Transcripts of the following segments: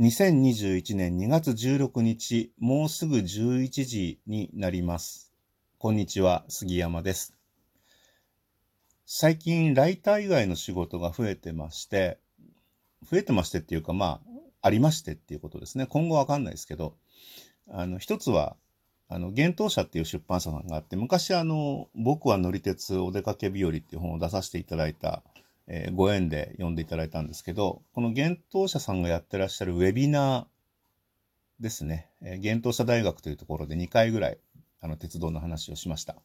2021年2月16日、もうすぐ11時になります。こんにちは、杉山です。最近、ライター以外の仕事が増えてまして、増えてましてっていうか、まあ、ありましてっていうことですね。今後わかんないですけど、あの、一つは、あの、幻冬舎っていう出版社さんがあって、昔あの、僕は乗り鉄お出かけ日和っていう本を出させていただいた、えー、ご縁で読んでいただいたんですけど、この幻冬舎さんがやってらっしゃるウェビナーですね。えー、幻冬舎大学というところで2回ぐらい、あの、鉄道の話をしました。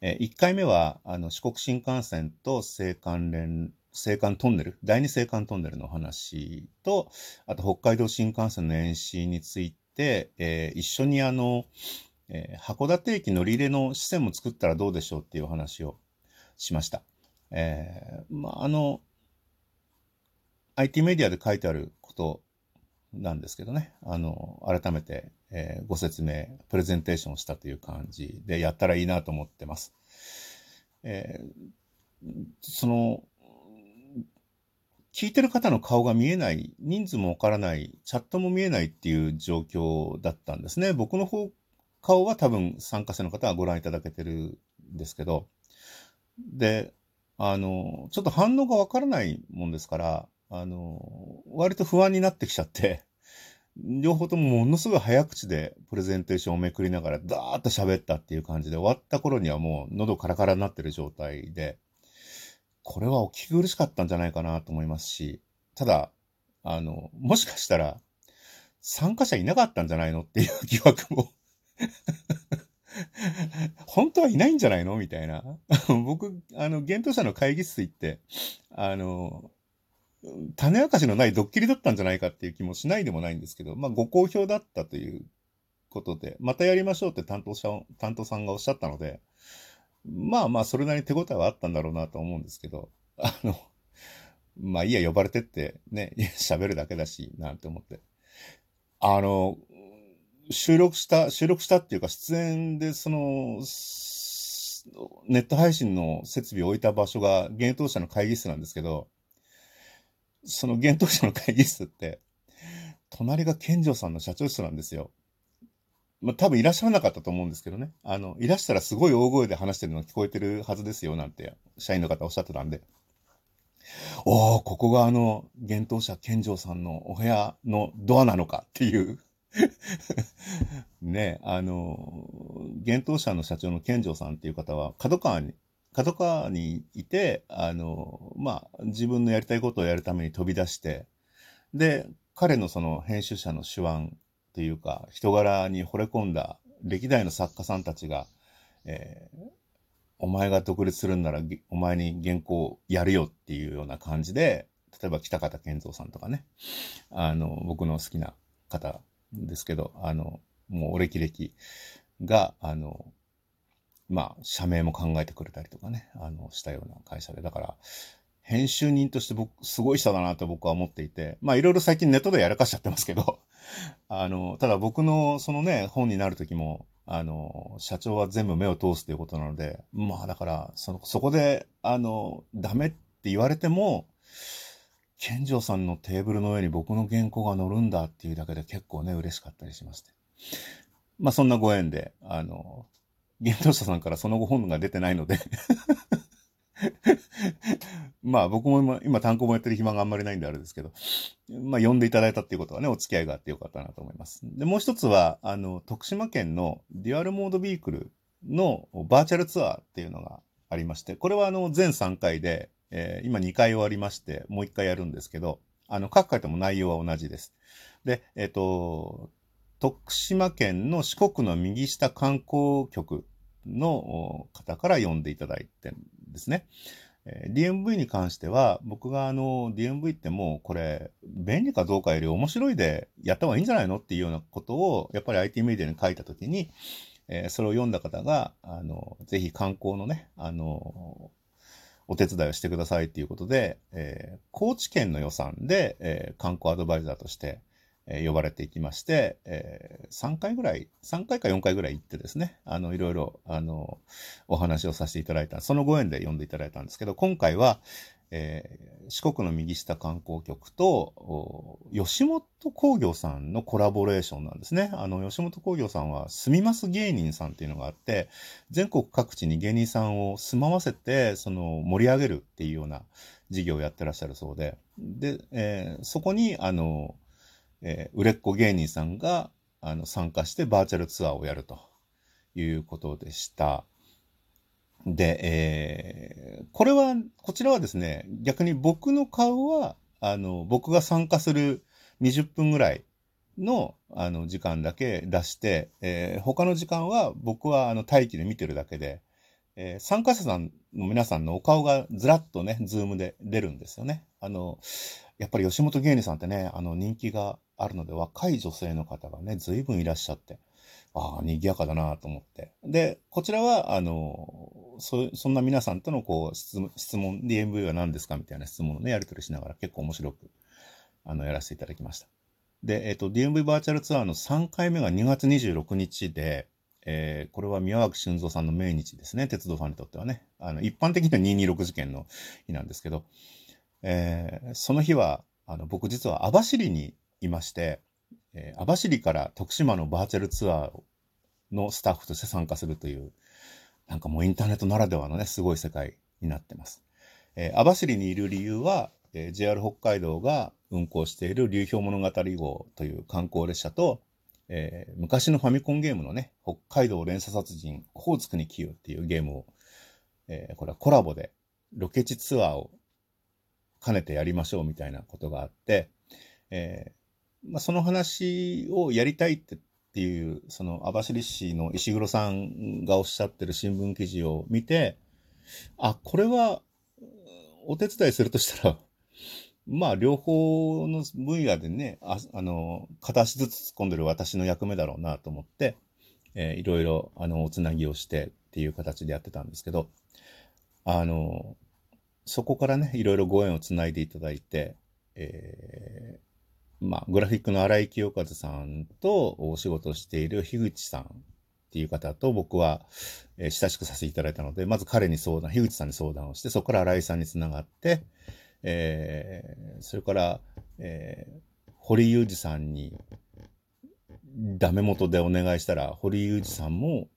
えー、1回目は、あの、四国新幹線と青函連、青函トンネル、第二青函トンネルの話と、あと北海道新幹線の演習について、えー、一緒にあの、えー、函館駅乗り入れの支線も作ったらどうでしょうっていうお話をしました。えー、まあ、あの、IT メディアで書いてあることなんですけどね、あの、改めて、えー、ご説明、プレゼンテーションしたという感じでやったらいいなと思ってます。えー、その、聞いてる方の顔が見えない、人数もわからない、チャットも見えないっていう状況だったんですね。僕の方、顔は多分参加者の方はご覧いただけてるんですけど、で、あの、ちょっと反応がわからないもんですから、あの、割と不安になってきちゃって、両方ともものすごい早口でプレゼンテーションをめくりながらダーッと喋ったっていう感じで終わった頃にはもう喉カラカラになってる状態で、これはお聞き苦しかったんじゃないかなと思いますし、ただ、あの、もしかしたら参加者いなかったんじゃないのっていう疑惑も 本当はいないんじゃないの？みたいな。僕、あの、幻冬者の会議室行って、あの、種明かしのないドッキリだったんじゃないかっていう気もしないでもないんですけど、まあ、ご好評だったということで、またやりましょうって担当者、担当さんがおっしゃったので、まあまあ、それなりに手応えはあったんだろうなと思うんですけど、あの、まあいいや、呼ばれてってね、喋るだけだし、なんて思って。あの、収録した、収録したっていうか、出演で、その、ネット配信の設備を置いた場所が、幻冬者の会議室なんですけど、その幻冬者の会議室って、隣が健丈さんの社長室なんですよ。まあ、多分いらっしゃらなかったと思うんですけどね。あの、いらしたらすごい大声で話してるのが聞こえてるはずですよ、なんて、社員の方おっしゃってたんで。おー、ここがあの、幻冬者健丈さんのお部屋のドアなのかっていう ね、あの、幻冬舎の社長の健丈さんっていう方は、角川に、角川にいて、あの、まあ、自分のやりたいことをやるために飛び出して、で、彼のその編集者の手腕っていうか、人柄に惚れ込んだ歴代の作家さんたちが、えー、お前が独立するんなら、お前に原稿やるよっていうような感じで、例えば北方健三さんとかね、あの、僕の好きな方ですけど、あの、もうお歴々が、あの、まあ、社名も考えてくれたりとかね、あの、したような会社で。だから、編集人として僕、すごい人だなと僕は思っていて、まあ、いろいろ最近ネットでやらかしちゃってますけど、あの、ただ僕のそのね、本になるときも、あの、社長は全部目を通すということなので、まあ、だから、その、そこで、あの、ダメって言われても、健丈さんのテーブルの上に僕の原稿が載るんだっていうだけで結構ね、嬉しかったりしまして。まあそんなご縁で、あの、幻冬者さんからその後本が出てないので まあ僕も今、今単行本やってる暇があんまりないんであれですけど、まあ読んでいただいたっていうことはね、お付き合いがあってよかったなと思います。で、もう一つは、あの、徳島県のデュアルモードビークルのバーチャルツアーっていうのがありまして、これはあの、全3回で、えー、今2回終わりまして、もう1回やるんですけど、あの、各回とも内容は同じです。で、えっ、ー、と、徳島県の四国の右下観光局の方から読んでいただいてんですね。えー、DMV に関しては、僕があの、DMV ってもうこれ、便利かどうかより面白いでやった方がいいんじゃないのっていうようなことを、やっぱり IT メディアに書いたときに、えー、それを読んだ方が、あの、ぜひ観光のね、あの、お手伝いをしてくださいっていうことで、えー、高知県の予算で、えー、観光アドバイザーとして、えー、呼ばれていきまして、えー、3回ぐらい、3回か4回ぐらい行ってですね、あの、いろいろ、あの、お話をさせていただいた、そのご縁で呼んでいただいたんですけど、今回は、えー、四国の右下観光局と、吉本工業さんのコラボレーションなんですね。あの、吉本工業さんは、住みます芸人さんっていうのがあって、全国各地に芸人さんを住まわせて、その、盛り上げるっていうような事業をやってらっしゃるそうで、で、えー、そこに、あの、えー、売れっ子芸人さんが、あの、参加してバーチャルツアーをやるということでした。で、えー、これは、こちらはですね、逆に僕の顔は、あの、僕が参加する20分ぐらいの、あの、時間だけ出して、えー、他の時間は僕は、あの、待機で見てるだけで、えー、参加者さんの皆さんのお顔がずらっとね、ズームで出るんですよね。あの、やっぱり吉本芸人さんってね、あの、人気があるので、若い女性の方がね、随分いらっしゃって、ああ、賑やかだなと思って。で、こちらは、あの、そ、そんな皆さんとのこう質問、質問、DMV は何ですかみたいな質問をね、やり取りしながら結構面白く、あの、やらせていただきました。で、えっ、と、DMV バーチャルツアーの3回目が2月26日で、えー、これは宮脇俊三さんの命日ですね。鉄道ファンにとってはね。あの、一般的には226事件の日なんですけど、えー、その日は、あの、僕実は網走にいまして、えー、網走から徳島のバーチャルツアーのスタッフとして参加するという、なんかもうインターネットならではのね、すごい世界になってます。えー、網走にいる理由は、えー、JR 北海道が運行している流氷物語号という観光列車と、えー、昔のファミコンゲームのね、北海道連鎖殺人、オホーツクにキユっていうゲームを、えー、これはコラボでロケ地ツアーを兼ねてやりましょうみたいなことがあって、えーまあ、その話をやりたいってっていう、その網走市の石黒さんがおっしゃってる新聞記事を見て、あ、これはお手伝いするとしたら まあ、両方の分野でね、ああの、片足ずつ突っ込んでる私の役目だろうなと思って、えー、いろいろ、あの、おつなぎをしてっていう形でやってたんですけど、あの、そこからね、いろいろご縁をつないでいただいて、えー、まあ、グラフィックの荒井清和さんとお仕事している樋口さんっていう方と僕は、えー、親しくさせていただいたので、まず彼に相談、樋口さんに相談をして、そこから荒井さんにつながって、えー、それから、えー、堀裕二さんにダメ元でお願いしたら、堀裕二さんも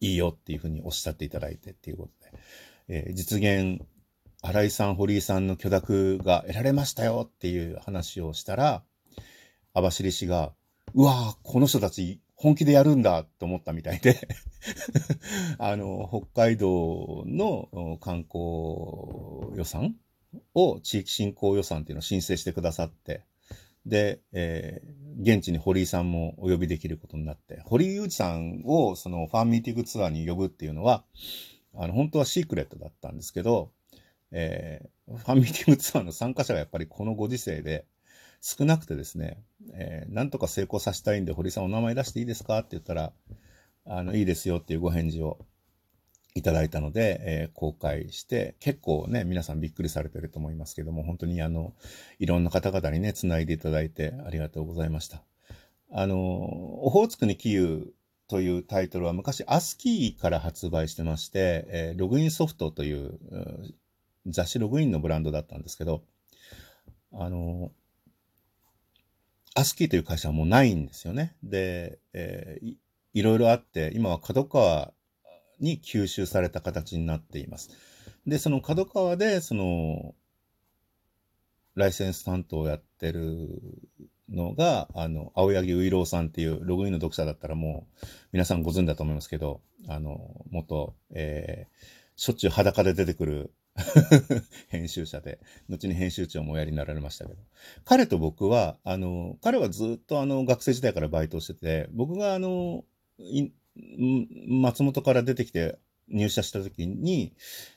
いいよっていうふうにおっしゃっていただいてっていうことで、えー、実現、新井さん、堀井さんの許諾が得られましたよっていう話をしたら、網走氏が、うわぁ、この人たち本気でやるんだと思ったみたいで あの、北海道の観光予算を地域振興予算っていうのを申請してくださって、で、えー、現地に堀井さんもお呼びできることになって、堀井裕二さんをそのファンミーティングツアーに呼ぶっていうのは、あの、本当はシークレットだったんですけど、えー、ファンミーティングツアーの参加者がやっぱりこのご時世で少なくてですね、えー、なんとか成功させたいんで堀さんお名前出していいですか？って言ったら、あの、いいですよっていうご返事をいただいたので、えー、公開して、結構ね、皆さんびっくりされてると思いますけども、本当にあの、いろんな方々にね、繋いでいただいてありがとうございました。あの、オホーツクにキユというタイトルは昔アスキーから発売してまして、えー、ログインソフトという、雑誌ログインのブランドだったんですけど、あの、アスキーという会社はもうないんですよね。で、えー、いろいろあって、今は角川に吸収された形になっています。で、その角川で、その、ライセンス担当をやってるのが、あの、青柳ういろうさんっていうログインの読者だったらもう、皆さんご存知だと思いますけど、あの、元、えー、しょっちゅう裸で出てくる 編集者で、後に編集長もおやりになられましたけど、彼と僕は、あの、彼はずっとあの、学生時代からバイトをしてて、僕があの、松本から出てきて入社した時に、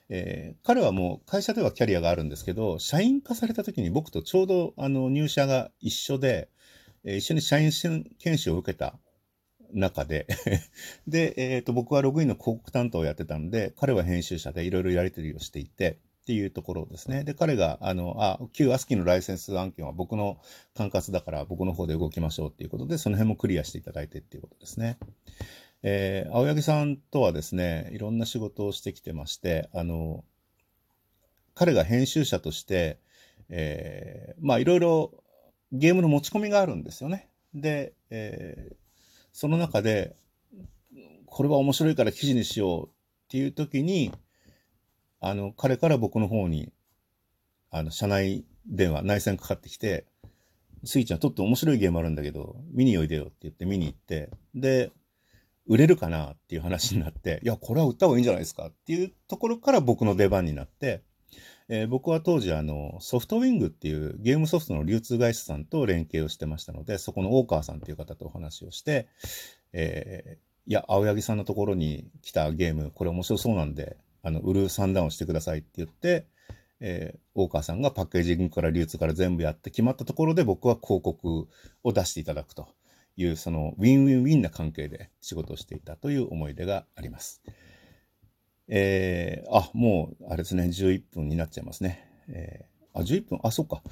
えー、彼はもう会社ではキャリアがあるんですけど、社員化された時に僕とちょうどあの入社が一緒で、えー、一緒に社員研修を受けた中で で、えっ、ー、と、僕はログインの広告担当をやってたんで、彼は編集者でいろいろやり取りをしていて、っていうところですね。で、彼が、あの、あ、旧アスキーのライセンス案件は僕の管轄だから僕の方で動きましょうっていうことで、その辺もクリアしていただいてっていうことですね。えー、青柳さんとはですね、いろんな仕事をしてきてまして、あの、彼が編集者として、えー、まあいろいろゲームの持ち込みがあるんですよね。で、えー、その中で、これは面白いから記事にしようっていう時に、あの、彼から僕の方に、あの、社内電話、内線かかってきて、スイちゃん、とって面白いゲームあるんだけど、見においでよって言って見に行って、で、売れるかなっていう話になって、いや、これは売った方がいいんじゃないですかっていうところから僕の出番になって、えー、僕は当時あのソフトウィングっていうゲームソフトの流通会社さんと連携をしてましたので、そこの大川さんっていう方とお話をして、えー、いや、青柳さんのところに来たゲーム、これ面白そうなんで、あの、売る算段をしてくださいって言って、えー、大川さんがパッケージングから流通から全部やって決まったところで僕は広告を出していただくという、そのウィンウィンウィンな関係で仕事をしていたという思い出があります。えー、あ、もう、あれですね、11分になっちゃいますね。えー、あ、11分、あ、そっか。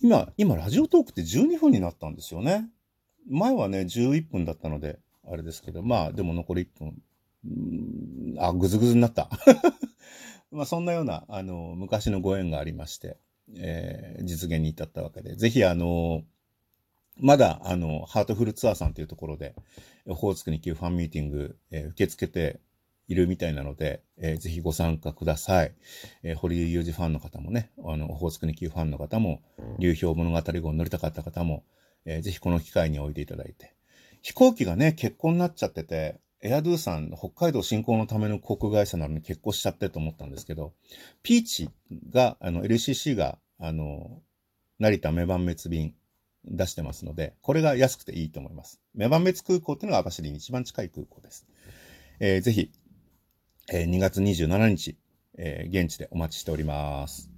今、今、ラジオトークって12分になったんですよね。前はね、11分だったので、あれですけど、まあ、でも残り1分。あ、ぐずぐずになった。まあ、そんなような、あの、昔のご縁がありまして、えー、実現に至ったわけで、ぜひ、あの、まだ、あの、ハートフルツアーさんというところで、オホーツクに級ファンミーティング、えー、受け付けているみたいなので、えー、ぜひご参加ください。えー、堀井雄二ファンの方もね、あの、オホーツクに級ファンの方も、流氷物語号に乗りたかった方も、えー、ぜひこの機会においでいただいて。飛行機がね、結婚になっちゃってて、エアドゥさん、北海道振興のための航空会社なのに結婚しちゃってと思ったんですけど、ピーチが、あの、LCC が、あの、成田目番別便出してますので、これが安くていいと思います。目番別空港っていうのが網走に一番近い空港です。えー、ぜひ、え、2月27日、え、現地でお待ちしております。